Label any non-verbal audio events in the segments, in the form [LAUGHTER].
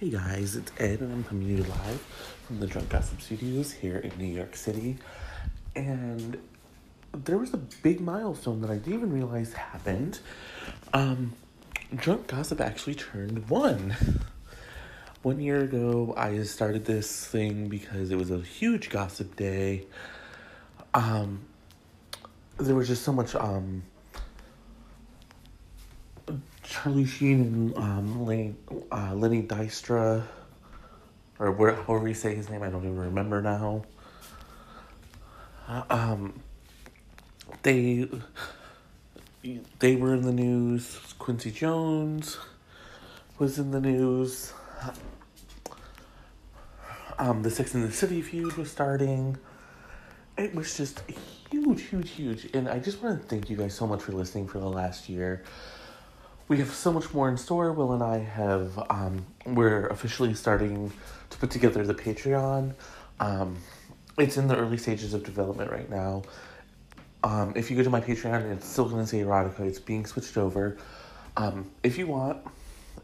Hey guys, it's Ed, and I'm coming to you live from the Drunk Gossip Studios here in New York City. And there was a big milestone that I didn't even realize happened. Um, Drunk Gossip actually turned one. One year ago, I started this thing because it was a huge gossip day. Um, there was just so much um, Charlie Sheen and um, Lenny, uh, Lenny Dystra, or where, however you say his name, I don't even remember now. Uh, um, they they were in the news. Quincy Jones was in the news. Um, the Sex and the City feud was starting. It was just huge, huge, huge. And I just want to thank you guys so much for listening for the last year. We have so much more in store. Will and I have, um, we're officially starting to put together the Patreon. Um, it's in the early stages of development right now. Um, if you go to my Patreon, it's still going to say erotica. It's being switched over. Um, if you want,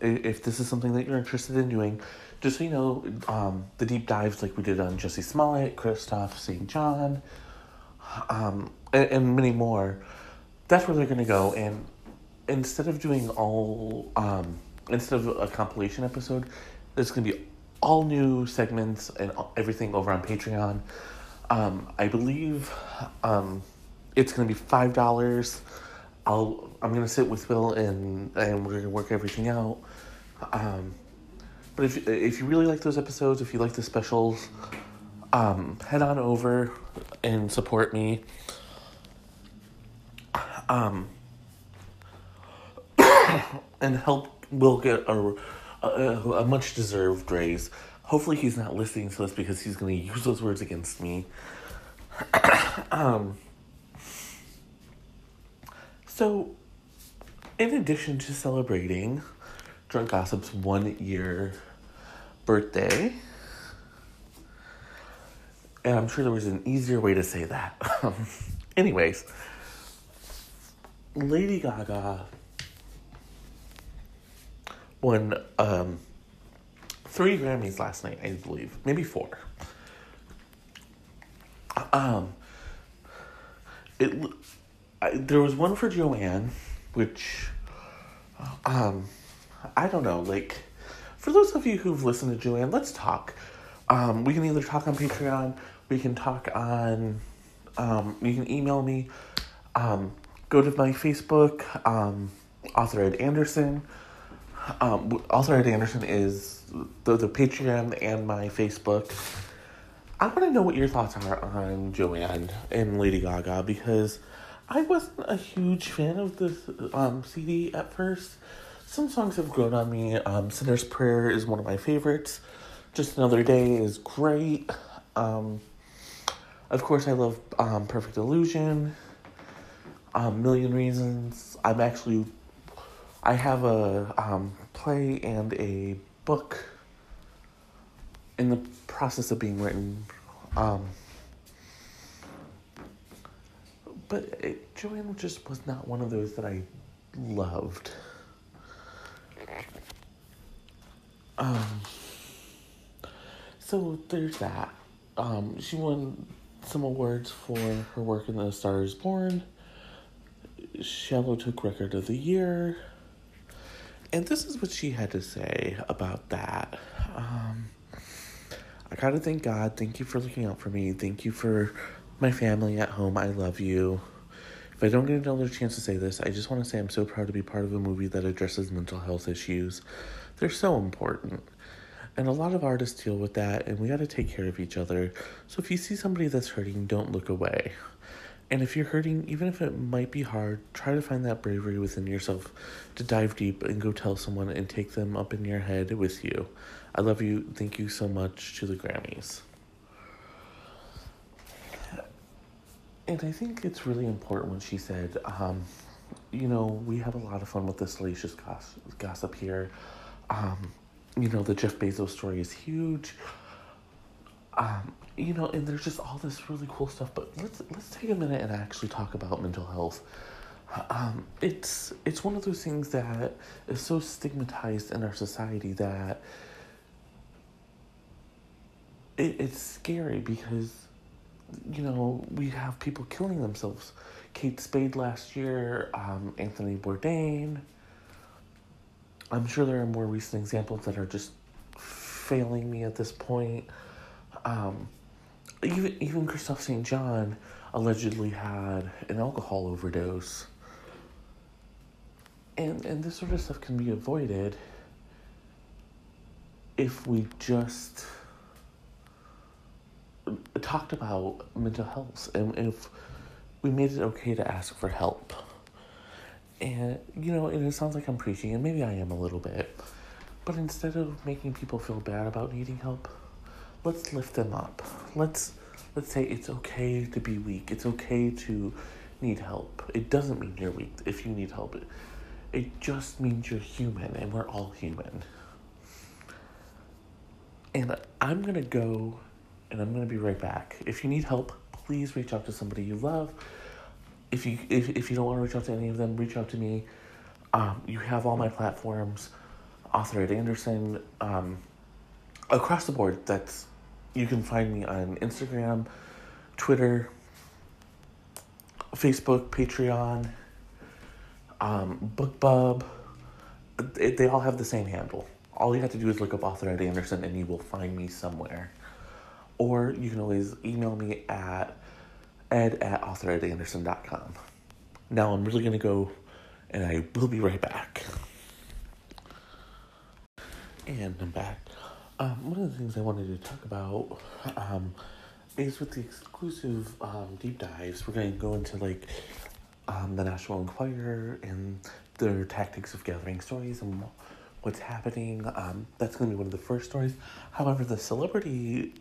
if this is something that you're interested in doing, just so you know, um, the deep dives like we did on Jussie Smollett, Kristoff St. John, um, and, and, many more, that's where they're going to go. And instead of doing all, um, instead of a compilation episode, there's to be all new segments and everything over on Patreon. Um, I believe um, it's to be five dollars. I'll I'm gonna sit with Will and and we're gonna work everything out. Um, but if if you really like those episodes, if you like the specials, um, head on over and support me. Um, [COUGHS] and help Will get a, a, a much deserved raise. Hopefully, he's not listening to this because he's going to use those words against me. [COUGHS] um, so, in addition to celebrating Drunk Gossip's one year birthday, and I'm sure there was an easier way to say that. [LAUGHS] Anyways, Lady Gaga won um, three Grammys last night, I believe, maybe four. Um, it I, there was one for Joanne, which, um, I don't know. Like, for those of you who've listened to Joanne, let's talk. Um, we can either talk on Patreon, we can talk on, um, you can email me. Um, go to my Facebook, um, author Ed Anderson. Um, author Ed Anderson is the, the Patreon and my Facebook. I want to know what your thoughts are on Joanne and Lady Gaga because I wasn't a huge fan of this um, CD at first. Some songs have grown on me. Um, Sinner's Prayer is one of my favorites. Just Another Day is great. Um, of course, I love um, Perfect Illusion. Um, Million Reasons. I'm actually, I have a um, play and a book in the process of being written. Um, but it, Joanne just was not one of those that I loved. Um, so there's that. Um, she won some awards for her work in The Stars Born. Shallow took Record of the Year. And this is what she had to say about that. Um, I gotta thank God. Thank you for looking out for me. Thank you for my family at home, I love you. If I don't get another chance to say this, I just want to say I'm so proud to be part of a movie that addresses mental health issues. They're so important. And a lot of artists deal with that, and we got to take care of each other. So if you see somebody that's hurting, don't look away. And if you're hurting, even if it might be hard, try to find that bravery within yourself to dive deep and go tell someone and take them up in your head with you. I love you. Thank you so much to the Grammys. And I think it's really important when she said, um, you know, we have a lot of fun with the salacious gossip here. Um, you know, the Jeff Bezos story is huge. Um, you know, and there's just all this really cool stuff. But let's let's take a minute and actually talk about mental health. Um, it's it's one of those things that is so stigmatized in our society that it, it's scary because, you know, we have people killing themselves. Kate Spade last year, um, Anthony Bourdain. I'm sure there are more recent examples that are just failing me at this point. Um, even even Kristoff St. John allegedly had an alcohol overdose. And and this sort of stuff can be avoided if we just talked about mental health and if we made it okay to ask for help. And you know, and it sounds like I'm preaching, and maybe I am a little bit. But instead of making people feel bad about needing help, let's lift them up. Let's let's say it's okay to be weak. It's okay to need help. It doesn't mean you're weak if you need help. It, it just means you're human and we're all human. And I'm going to go and I'm going to be right back. If you need help, please reach out to somebody you love. If you if, if you don't want to reach out to any of them, reach out to me. Um, you have all my platforms, author Ed Anderson, um, across the board. That's you can find me on Instagram, Twitter, Facebook, Patreon, um, BookBub. It, they all have the same handle. All you have to do is look up author Ed Anderson and you will find me somewhere. Or you can always email me at ed at authoredanderson.com. Now I'm really going to go and I will be right back. And I'm back. Um, one of the things I wanted to talk about um, is with the exclusive um, deep dives, we're going to go into like um, the National Enquirer and their tactics of gathering stories and what's happening. Um, that's going to be one of the first stories. However, the celebrity,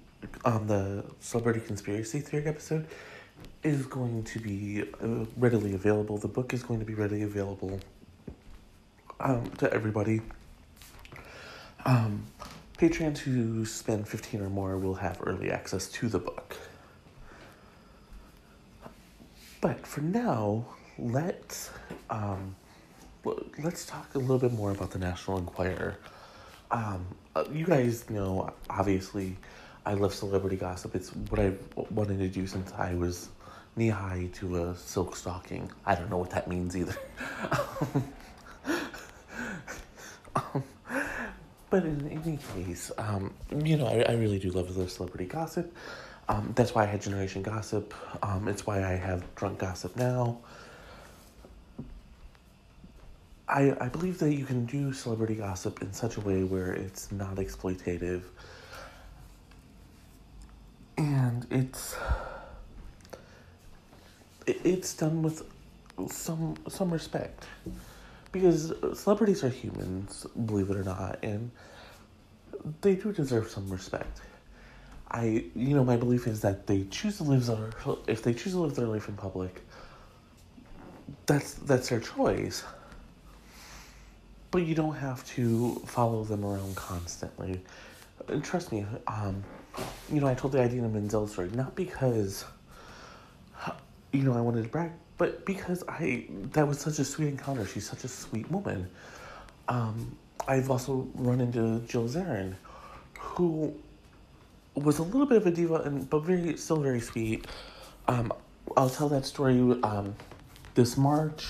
um, the celebrity conspiracy theory episode is going to be uh, readily available. The book is going to be readily available um, to everybody. Um, Patrons who spend 15 or more will have early access to the book. But for now, let's um, let's talk a little bit more about the National Enquirer. Um, uh, you guys know, obviously, I love celebrity gossip. It's what I've wanted to do since I was knee high to a silk stocking. I don't know what that means either. [LAUGHS] but in any case, um, you know, I, I really do love the celebrity gossip. Um, that's why I had Generation Gossip. Um, it's why I have Drunk Gossip now. I, I believe that you can do celebrity gossip in such a way where it's not exploitative. And it's it's done with some some respect because celebrities are humans, believe it or not, and they do deserve some respect. I, you know, my belief is that they choose to live their, if they choose to live their life in public, that's that's their choice. But you don't have to follow them around constantly. And trust me, um, you know, I told the Idina Menzel story not because, you know, I wanted to brag, but because I that was such a sweet encounter. She's such a sweet woman. Um, I've also run into Jill Zarin, who was a little bit of a diva and but very still very sweet. Um, I'll tell that story um, this March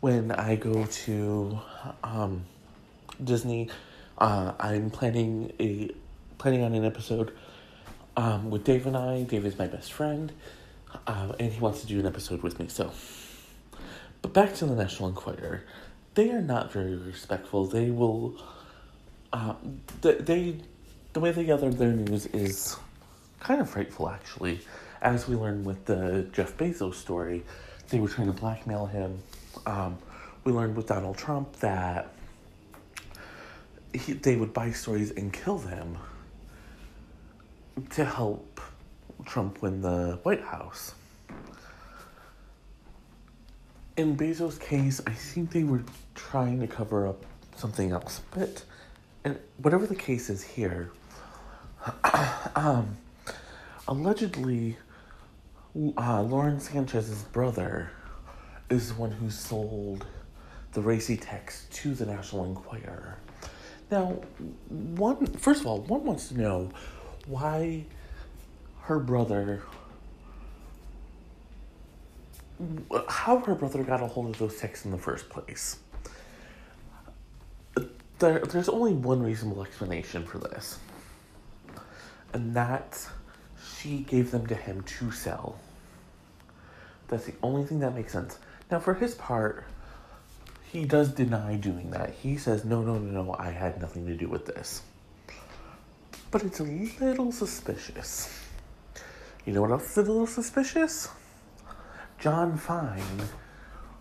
when I go to um, Disney. Uh, I'm planning a planning on an episode um, with Dave and I. Dave is my best friend um, and he wants to do an episode with me. So, but back to the National Enquirer, they are not very respectful. They will, uh, they, they the way they gather their news is kind of frightful, actually. As we learned with the Jeff Bezos story, they were trying to blackmail him. Um, we learned with Donald Trump that he, they would buy stories and kill them to help Trump win the White House. In Bezos' case, I think they were trying to cover up something else, but and whatever the case is here, [COUGHS] um, allegedly, uh, Lauren Sanchez's brother is the one who sold the racy text to the National Enquirer. Now, one first of all, one wants to know why her brother how her brother got a hold of those texts in the first place. There, there's only one reasonable explanation for this, and that she gave them to him to sell. That's the only thing that makes sense. Now, for his part, he does deny doing that. He says, no, no, no, no, I had nothing to do with this. But it's a little suspicious. You know what else is a little suspicious? Jon Fine,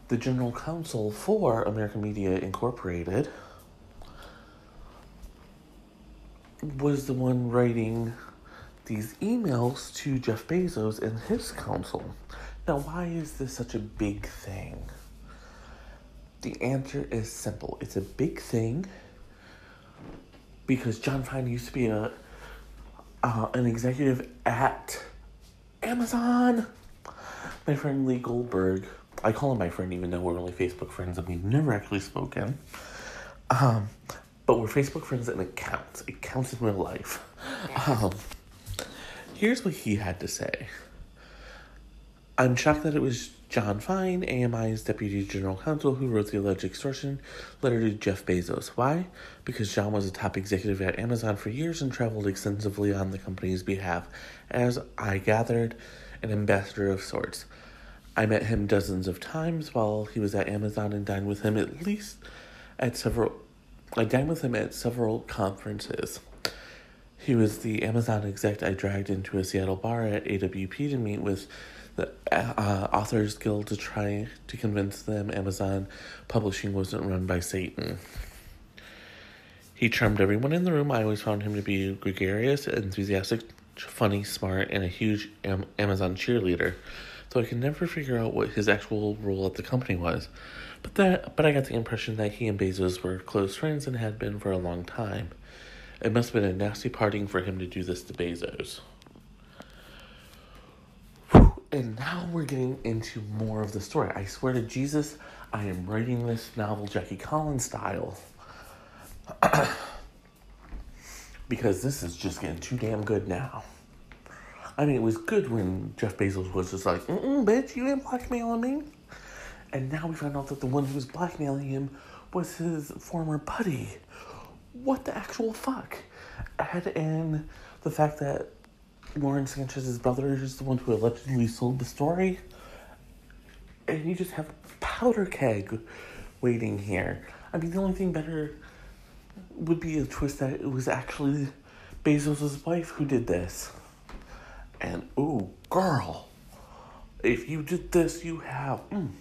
the general counsel for American Media Incorporated, was the one writing these emails to Jeff Bezos and his counsel. Now, why is this such a big thing? The answer is simple. It's a big thing because Jon Fine used to be a uh, an executive at Amazon. My friend Lee Goldberg, I call him my friend even though we're only Facebook friends and we've never actually spoken. Um, but we're Facebook friends and it counts. It counts in real life. Um, here's what he had to say. I'm shocked that it was Jon Fine, AMI's Deputy General Counsel, who wrote the alleged extortion letter to Jeff Bezos. Why? Because John was a top executive at Amazon for years and traveled extensively on the company's behalf, as I gathered, an ambassador of sorts. I met him dozens of times while he was at Amazon and dined with him at least at several. I dined with him at several conferences. He was the Amazon exec I dragged into a Seattle bar at AWP to meet with the uh, Authors Guild to try to convince them Amazon publishing wasn't run by Satan. He charmed everyone in the room. I always found him to be gregarious, enthusiastic, funny, smart, and a huge Am- Amazon cheerleader. So I could never figure out what his actual role at the company was. But that, but I got the impression that he and Bezos were close friends and had been for a long time. It must have been a nasty parting for him to do this to Bezos. And now we're getting into more of the story. I swear to Jesus, I am writing this novel Jackie Collins style. [CLEARS THROAT] because this is just getting too damn good now. I mean, it was good when Jeff Bezos was just like, mm bitch, you ain't blackmailing me. And now we find out that the one who was blackmailing him was his former buddy. What the actual fuck? Add in the fact that Lauren Sanchez's brother is the one who allegedly sold the story. And you just have powder keg waiting here. I mean, the only thing better would be a twist that it was actually Bezos' wife who did this. And, ooh, girl, if you did this, you have. Mm,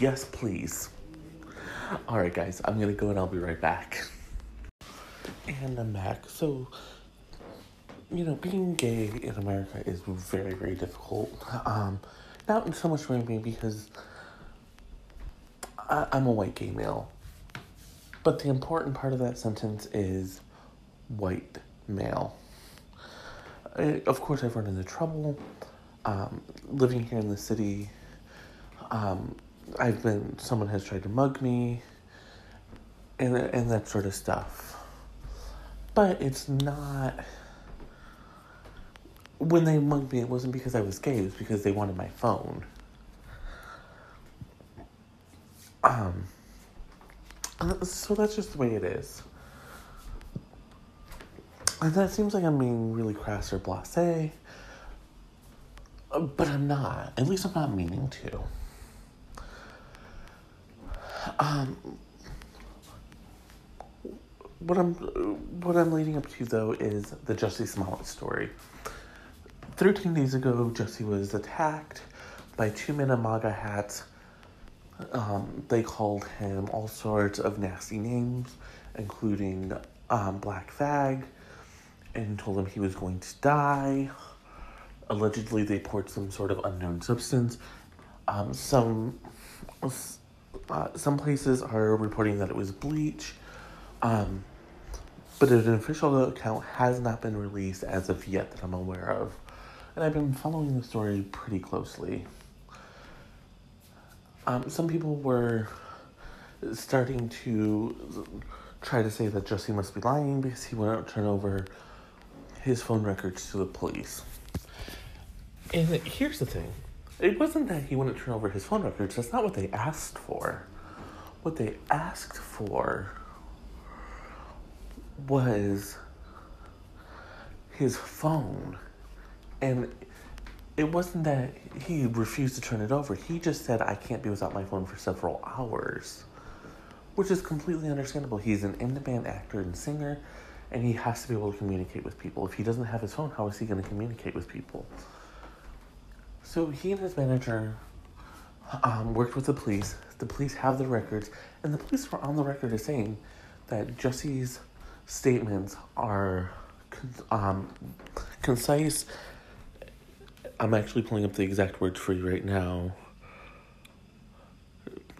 yes, please. Alright, guys, I'm gonna go and I'll be right back. And I'm back. So, you know, being gay in America is very, very difficult. Um, not in so much for me because I, I'm a white gay male. But the important part of that sentence is white male. I, of course, I've run into trouble. Um, living here in the city, um, I've been, someone has tried to mug me, and, and that sort of stuff. But it's not when they mugged me, it wasn't because I was gay, it was because they wanted my phone. Um, so that's just the way it is. And that seems like I'm being really crass or blase, but I'm not. At least I'm not meaning to. Um, what I'm what I'm leading up to though is the Jussie Smollett story. 13 days ago, Jesse was attacked by two men in MAGA hats. Um, they called him all sorts of nasty names, including um, Black Fag, and told him he was going to die. Allegedly, they poured some sort of unknown substance. Um, some uh, some places are reporting that it was bleach, um, but an official account has not been released as of yet that I'm aware of and I've been following the story pretty closely. Um, some people were starting to try to say that Jesse must be lying because he wouldn't turn over his phone records to the police. And here's the thing it wasn't that he wouldn't turn over his phone records, that's not what they asked for. What they asked for was his phone. And it wasn't that he refused to turn it over. He just said, I can't be without my phone for several hours. Which is completely understandable. He's an in demand actor and singer, and he has to be able to communicate with people. If he doesn't have his phone, how is he going to communicate with people? So he and his manager um, worked with the police. The police have the records, and the police were on the record as saying that Jesse's statements are um, concise. I'm actually pulling up the exact words for you right now.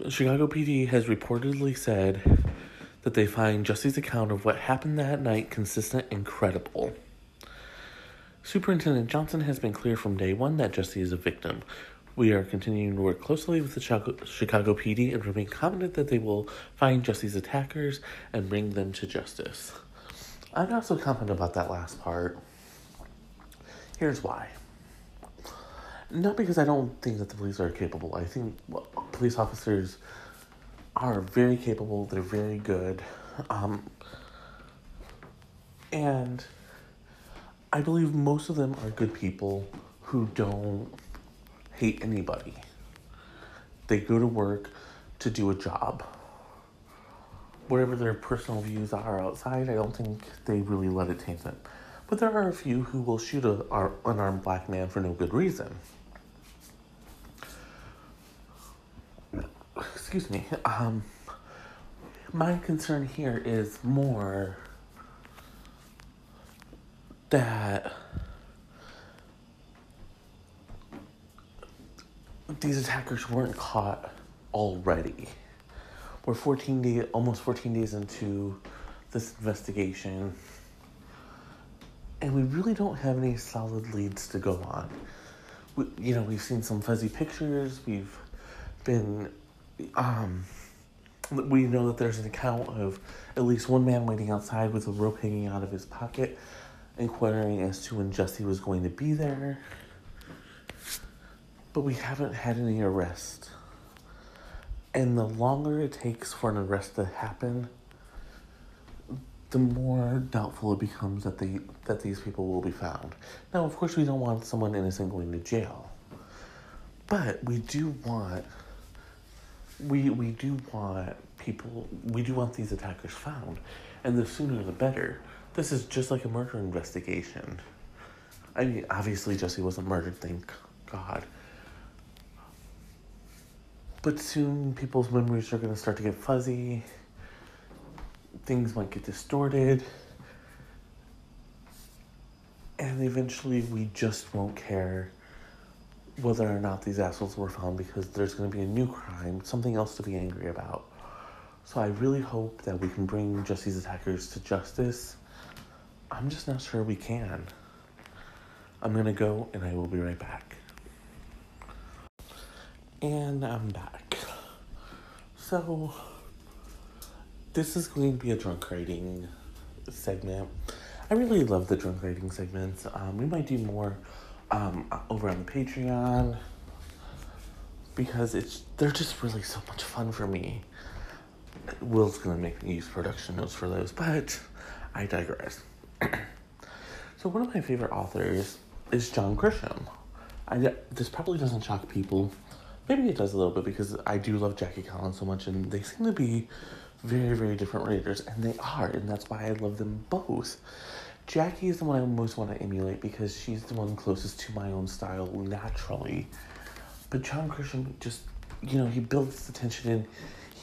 Chicago PD has reportedly said that they find Jesse's account of what happened that night consistent and credible. Superintendent Johnson has been clear from day one that Jesse is a victim. We are continuing to work closely with the Chicago PD and remain confident that they will find Jesse's attackers and bring them to justice. I'm not so confident about that last part. Here's why. Not because I don't think that the police are capable. I think police officers are very capable, they're very good. Um, and I believe most of them are good people who don't hate anybody. They go to work to do a job. Whatever their personal views are outside, I don't think they really let it taint them. But there are a few who will shoot a, an unarmed black man for no good reason. Excuse me. Um, my concern here is more that these attackers weren't caught already. We're 14 days, almost 14 days into this investigation, and we really don't have any solid leads to go on. We, you know, we've seen some fuzzy pictures. We've been, um, we know that there's an account of at least one man waiting outside with a rope hanging out of his pocket inquiring as to when Jesse was going to be there. But we haven't had any arrest. And the longer it takes for an arrest to happen, the more doubtful it becomes that they that these people will be found. Now, of course, we don't want someone innocent going to jail, but we do want we we do want people we do want these attackers found, and the sooner the better. This is just like a murder investigation. I mean, obviously Jesse wasn't murdered, thank God. But soon people's memories are going to start to get fuzzy. Things might get distorted. And eventually we just won't care whether or not these assholes were found because there's going to be a new crime, something else to be angry about. So I really hope that we can bring Jesse's attackers to justice I'm just not sure we can. I'm gonna go and I will be right back. And I'm back. So, this is going to be a drunk writing segment. I really love the drunk writing segments. Um, we might do more um, over on the Patreon because it's they're just really so much fun for me. Will's gonna make me use production notes for those, but I digress. [CLEARS THROAT] so one of my favorite authors is John Grisham. I, this probably doesn't shock people. Maybe it does a little bit because I do love Jackie Collins so much, and they seem to be very, very different writers, and they are, and that's why I love them both. Jackie is the one I most want to emulate because she's the one closest to my own style naturally. But John Grisham just, you know, he builds the tension in.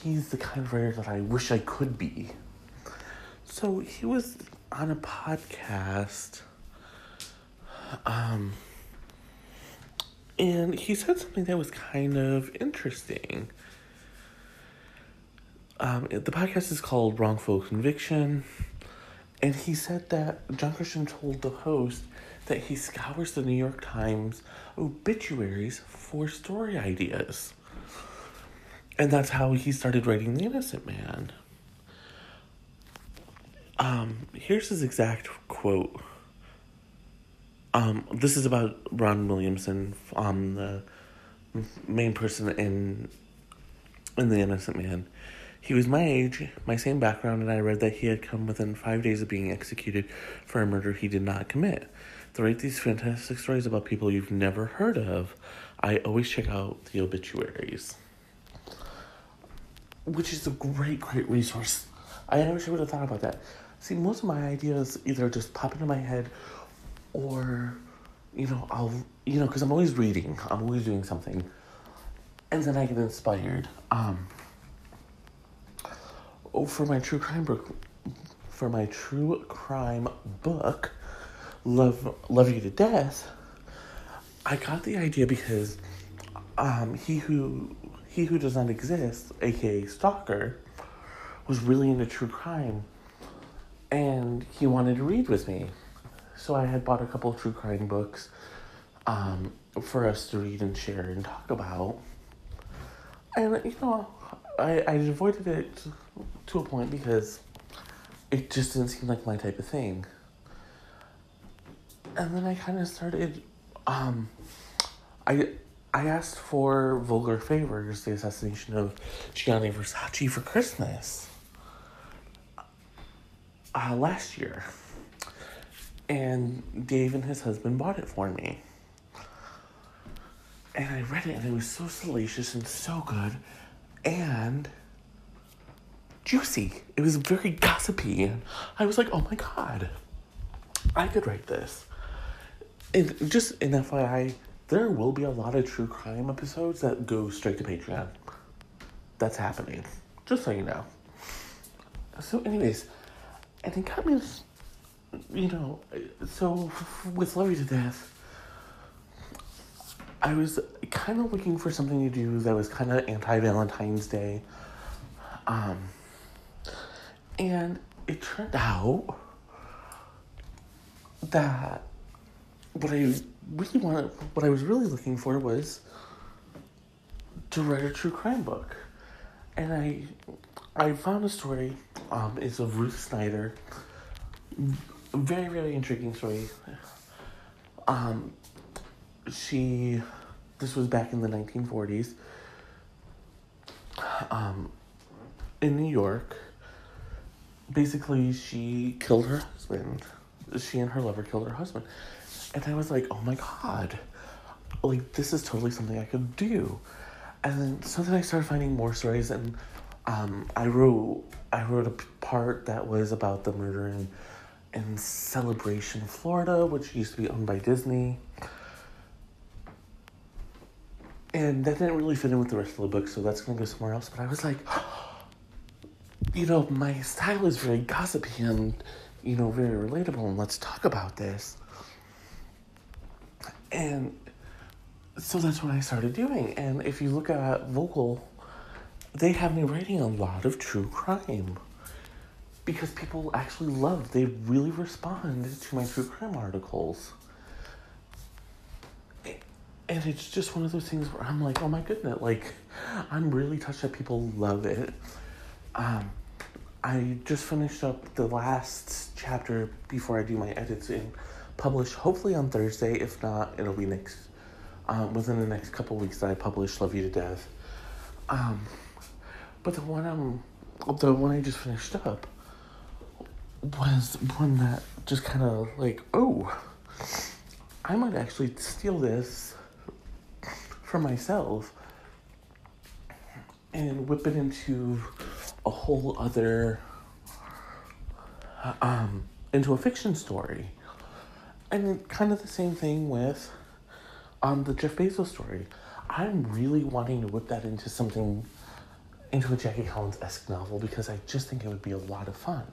He's the kind of writer that I wish I could be. So he was on a podcast, um, and he said something that was kind of interesting. Um, the podcast is called Wrongful Conviction, and he said that John Grisham told the host that he scours the New York Times obituaries for story ideas. And that's how he started writing The Innocent Man. Um, here's his exact quote Um, this is about Ron Williamson, um, the main person in in The Innocent Man. He was my age, my same background, and I read that he had come within five days of being executed for a murder he did not commit. To write these fantastic stories about people you've never heard of, I always check out the obituaries, which is a great, great resource. I never would have thought about that. See, most of my ideas either just pop into my head or, you know, I'll, you know, because I'm always reading, I'm always doing something, and then I get inspired. Um, oh, for my true crime book, for my true crime book, Love Love You to Death, I got the idea because um, he who he who does not exist, aka Stalker, was really into true crime, and he wanted to read with me, so I had bought a couple of true crime books, um, for us to read and share and talk about, and you know, I I avoided it to a point because it just didn't seem like my type of thing. And then I kind of started, um, I I asked for Vulgar Favors, the assassination of Gianni Versace for Christmas uh, last year. And Dave and his husband bought it for me. And I read it and it was so salacious and so good. And juicy. It was very gossipy, I was like, oh my god, I could write this. And just an FYI, there will be a lot of true crime episodes that go straight to Patreon. That's happening. Just so you know. So, anyways, and got me, you know, so with Love You to Death, I was kind of looking for something to do that was kind of anti Valentine's Day. Um, and it turned out that what I really wanted, what I was really looking for was to write a true crime book. And I I found a story, um, it's of Ruth Snyder. Very, very intriguing story. Um, she, this was back in the 1940s, um, in New York basically she killed her husband. She and her lover killed her husband. And I was like, oh my god. Like this is totally something I could do. And then so then I started finding more stories and um, I wrote I wrote a part that was about the murder in in Celebration, Florida, which used to be owned by Disney. And that didn't really fit in with the rest of the book, so that's gonna go somewhere else. But I was like, you know, my style is very gossipy and, you know, very relatable, and let's talk about this. And so that's what I started doing. And if you look at Vocal, they have me writing a lot of true crime. Because people actually love, they really respond to my true crime articles. And it's just one of those things where I'm like, oh my goodness, like, I'm really touched that people love it. Um, I just finished up the last chapter before I do my edits and publish hopefully on Thursday. If not, it'll be next um, within the next couple weeks that I publish Love You to Death. Um, but the one I'm the one I just finished up was one that just kind of like oh I might actually steal this for myself and whip it into a whole other um into a fiction story. And kind of the same thing with um the jeff bezos story. I'm really wanting to whip that into something into a jackie collins-esque novel because i just think it would be a lot of fun.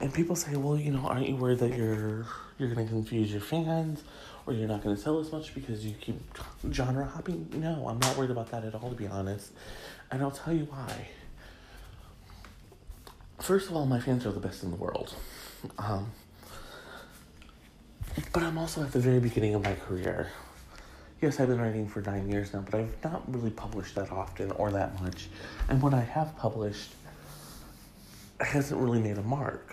And people say well you know aren't you worried that you're you're to confuse your fans or you're not to sell as much because you keep genre hopping? No i'm not worried about that at all to be honest. And i'll tell you why first of all, my fans are the best in the world. Um, but I'm also at the very beginning of my career. Yes, I've been writing for nine years now, but I've not really published that often or that much. And what I have published hasn't really made a mark.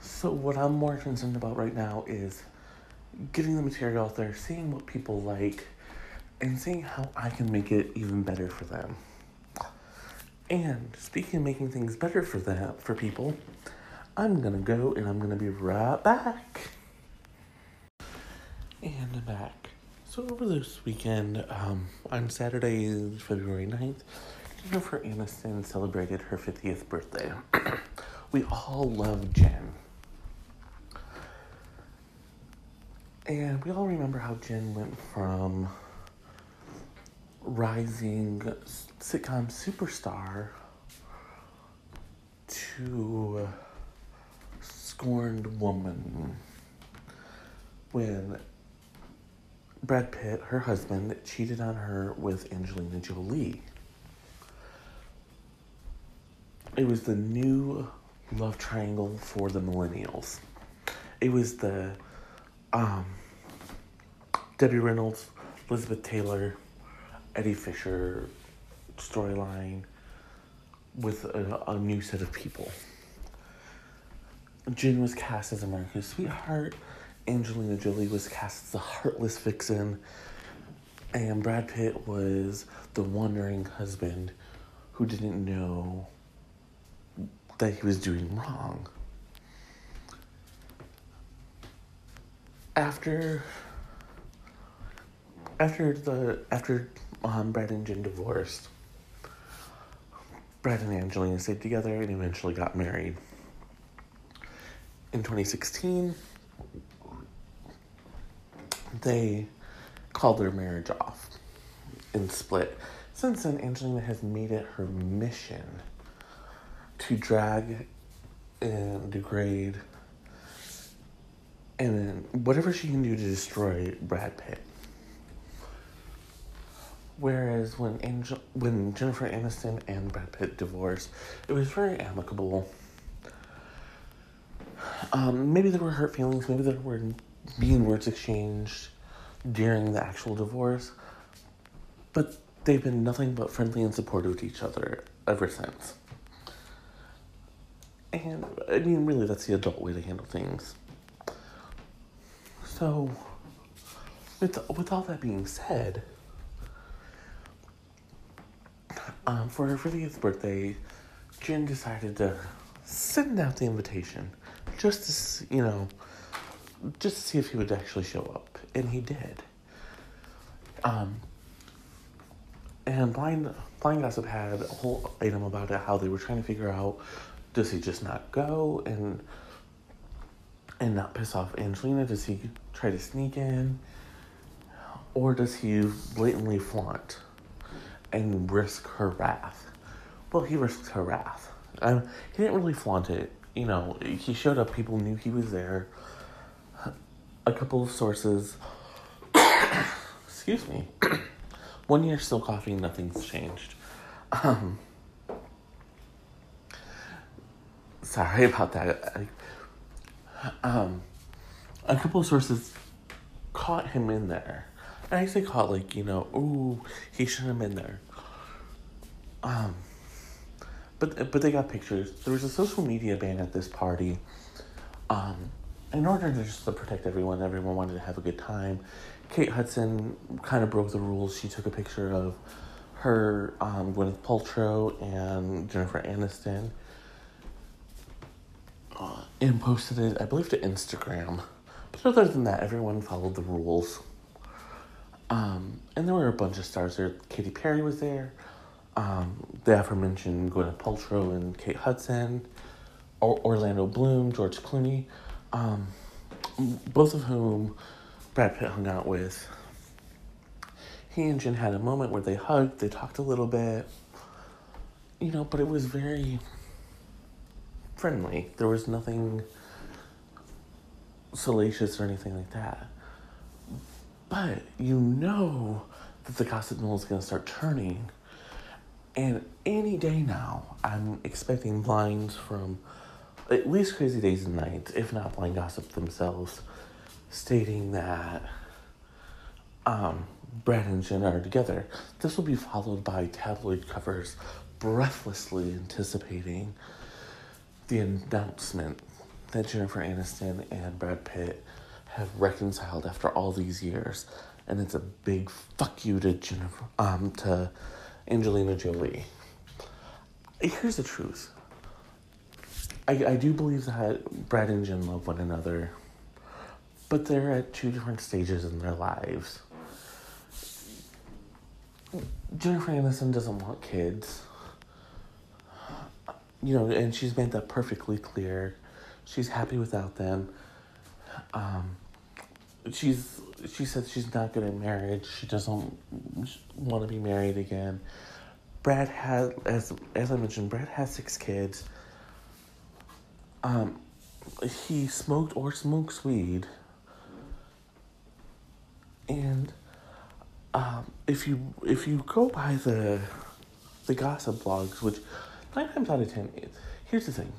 So, what I'm more concerned about right now is getting the material out there, seeing what people like, and seeing how I can make it even better for them. And speaking of making things better for that for people, I'm gonna go and I'm gonna be right back. And I'm back. So over this weekend, um, on Saturday, February 9th, Jennifer Aniston celebrated her 50th birthday. [CLEARS THROAT] we all love Jen. And we all remember how Jen went from rising sitcom superstar to scorned woman when Brad Pitt, her husband, cheated on her with Angelina Jolie. It was the new love triangle for the millennials. It was the um, Debbie Reynolds, Elizabeth Taylor, Eddie Fisher storyline with a, a new set of people. Jen was cast as America's sweetheart. Angelina Jolie was cast as the heartless vixen. And Brad Pitt was the wandering husband who didn't know that he was doing wrong. After after the after um, Brad and Jen divorced, Brad and Angelina stayed together and eventually got married. In 2016, they called their marriage off and split. Since then, Angelina has made it her mission to drag and degrade and whatever she can do to destroy Brad Pitt. Whereas when Angel, when Jennifer Aniston and Brad Pitt divorced, it was very amicable. Um, maybe there were hurt feelings. Maybe there were mean words exchanged during the actual divorce, but they've been nothing but friendly and supportive to each other ever since. And I mean, really, that's the adult way to handle things. So, with with all that being said um, for her 50th birthday, Jen decided to send out the invitation just to, you know, just to see if he would actually show up. And he did. Um, and Blind, Blind Gossip had a whole item about it, how they were trying to figure out does he just not go and and not piss off Angelina? Does he try to sneak in? Or does he blatantly flaunt? And risk her wrath. Well, he risked her wrath. Um, he didn't really flaunt it. You know, he showed up, people knew he was there. A couple of sources. [COUGHS] excuse me. [COUGHS] One year still coughing, nothing's changed. Um, sorry about that. um, a couple of sources caught him in there. And I say caught like, you know, ooh, he shouldn't have been there. Um, but but they got pictures. There was a social media ban at this party. Um, in order to just to protect everyone, everyone wanted to have a good time. Kate Hudson kind of broke the rules. She took a picture of her, um, Gwyneth Paltrow, and Jennifer Aniston, uh, and posted it, I believe, to Instagram. But other than that, everyone followed the rules. Um, and there were a bunch of stars there. Katy Perry was there um, the aforementioned Gwyneth Paltrow and Kate Hudson, or Orlando Bloom, George Clooney, um, both of whom Brad Pitt hung out with. He and Jen had a moment where they hugged, they talked a little bit, you know, but it was very friendly. There was nothing salacious or anything like that. But you know that the gossip mill is going to start turning and any day now, I'm expecting blinds from at least Crazy Days and Nights, if not Blind Gossip themselves, stating that um, Brad and Jen are together. This will be followed by tabloid covers breathlessly anticipating the announcement that Jennifer Aniston and Brad Pitt have reconciled after all these years, and it's a big fuck you to Jennifer, um, to Angelina Jolie. Here's the truth. I, I do believe that Brad and Jen love one another, but they're at two different stages in their lives. Jennifer Aniston doesn't want kids. You know, and she's made that perfectly clear. She's happy without them. Um, she's she said she's not good at marriage. She doesn't want to be married again. Brad has, as as I mentioned, Brad has six kids. Um, he smoked or smokes weed, and um, if you if you go by the the gossip blogs, which nine times out of ten, here's the thing.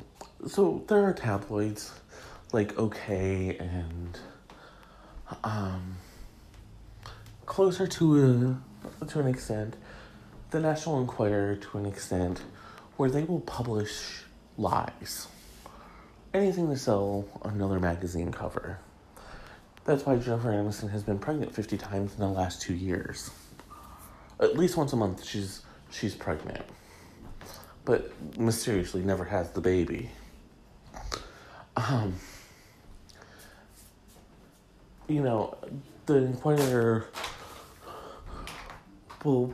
So there are tabloids like OK and um, closer to a to an extent, the National Enquirer to an extent, where they will publish lies. Anything to sell another magazine cover. That's why Jennifer Aniston has been pregnant 50 times in the last two years. At least once a month she's she's pregnant. But mysteriously never has the baby. Um you know, the Enquirer will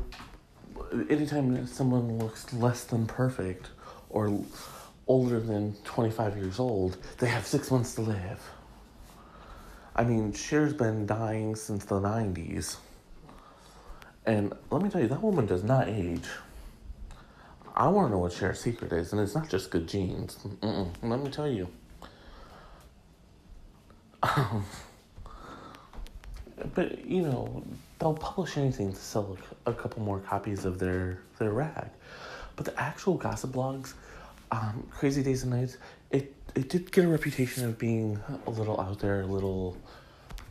anytime someone looks less than perfect or older than 25 years old, they have six months to live. I mean, Cher's been dying since the 90s. And let me tell you, that woman does not age. I want to know what Cher's secret is, and it's not just good genes. Mm-mm, let me tell you. [LAUGHS] Um, But, you know, they'll publish anything to sell a, a couple more copies of their, their rag. But the actual gossip blogs, um, Crazy Days and Nights, it it did get a reputation of being a little out there, a little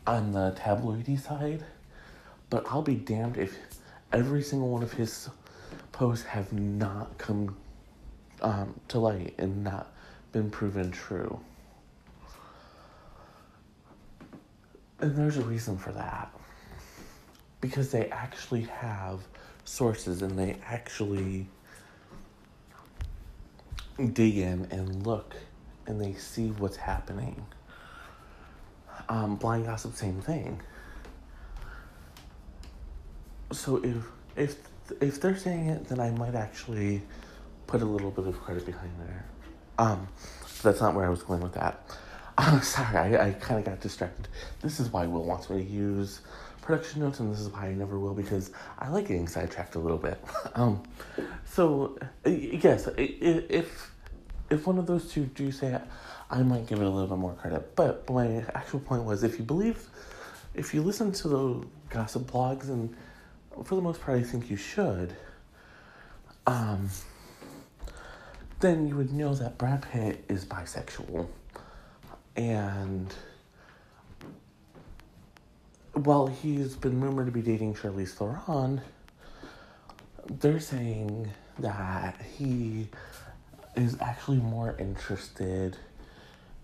on the tabloidy side. But I'll be damned if every single one of his posts have not come um, to light and not been proven true. And there's a reason for that. Because they actually have sources and they actually dig in and look and they see what's happening. Um, blind gossip, same thing. So if if if they're saying it, then I might actually put a little bit of credit behind there. Um, that's not where I was going with that. I'm [LAUGHS] sorry, I, I kind of got distracted. This is why Will wants me to use production notes, and this is why I never will because I like getting sidetracked a little bit. [LAUGHS] um, so yes, if if one of those two do say it, I might give it a little bit more credit. But my actual point was if you believe, if you listen to the gossip blogs, and for the most part, I think you should, um, then you would know that Brad Pitt is bisexual. And while he's been rumored to be dating Charlize Theron, they're saying that he is actually more interested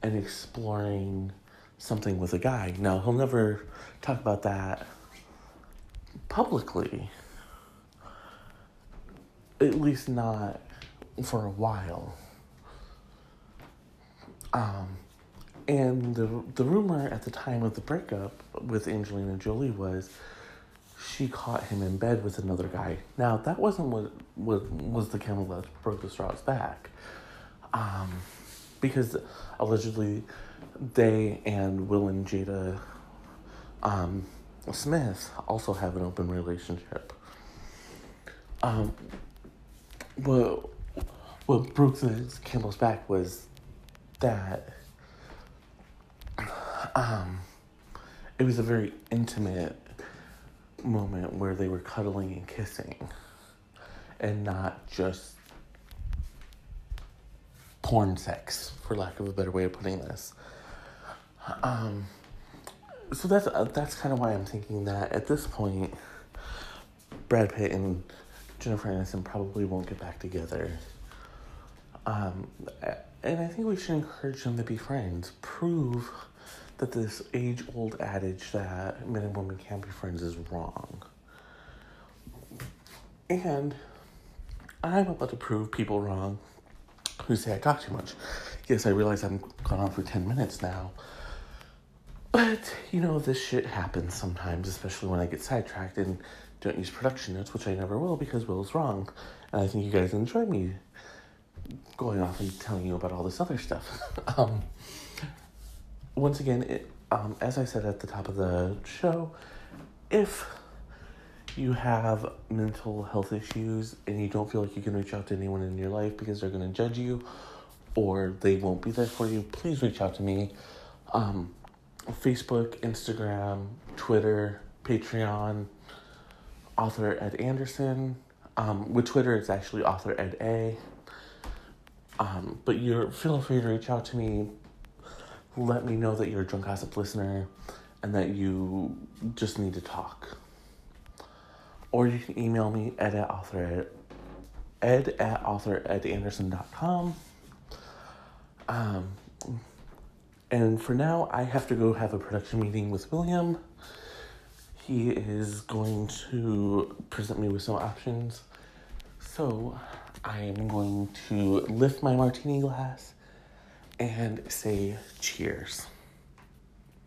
in exploring something with a guy. Now, he'll never talk about that publicly, at least not for a while. Um, and the the rumor at the time of the breakup with Angelina Jolie was she caught him in bed with another guy. Now that wasn't what what was the camel that broke the straw's back um, because allegedly they and Will and Jada um, Smith also have an open relationship. Um, what what broke the camel's back was that um, it was a very intimate moment where they were cuddling and kissing, and not just porn sex, for lack of a better way of putting this. Um, so that's uh, that's kind of why I'm thinking that at this point, Brad Pitt and Jennifer Aniston probably won't get back together. Um, And I think we should encourage them to be friends. Prove that this age old adage that men and women can't be friends is wrong. And I'm about to prove people wrong who say I talk too much. Yes, I realize I'm gone on for 10 minutes now. But, you know, this shit happens sometimes, especially when I get sidetracked and don't use production notes, which I never will because Will's wrong. And I think you guys enjoy me going off and telling you about all this other stuff. [LAUGHS] um, once again, it, um, as I said at the top of the show, if you have mental health issues and you don't feel like you can reach out to anyone in your life because they're going to judge you or they won't be there for you, please reach out to me. Um, Facebook, Instagram, Twitter, Patreon, author Ed Anderson. Um, with Twitter, it's actually author Ed A. Um, but you're feel free to reach out to me. Let me know that you're a drunk gossip listener, and that you just need to talk. Or you can email me ed at author ed at author at anderson.com. Um, and for now, I have to go have a production meeting with William. He is going to present me with some options. So I am going to lift my martini glass and say cheers.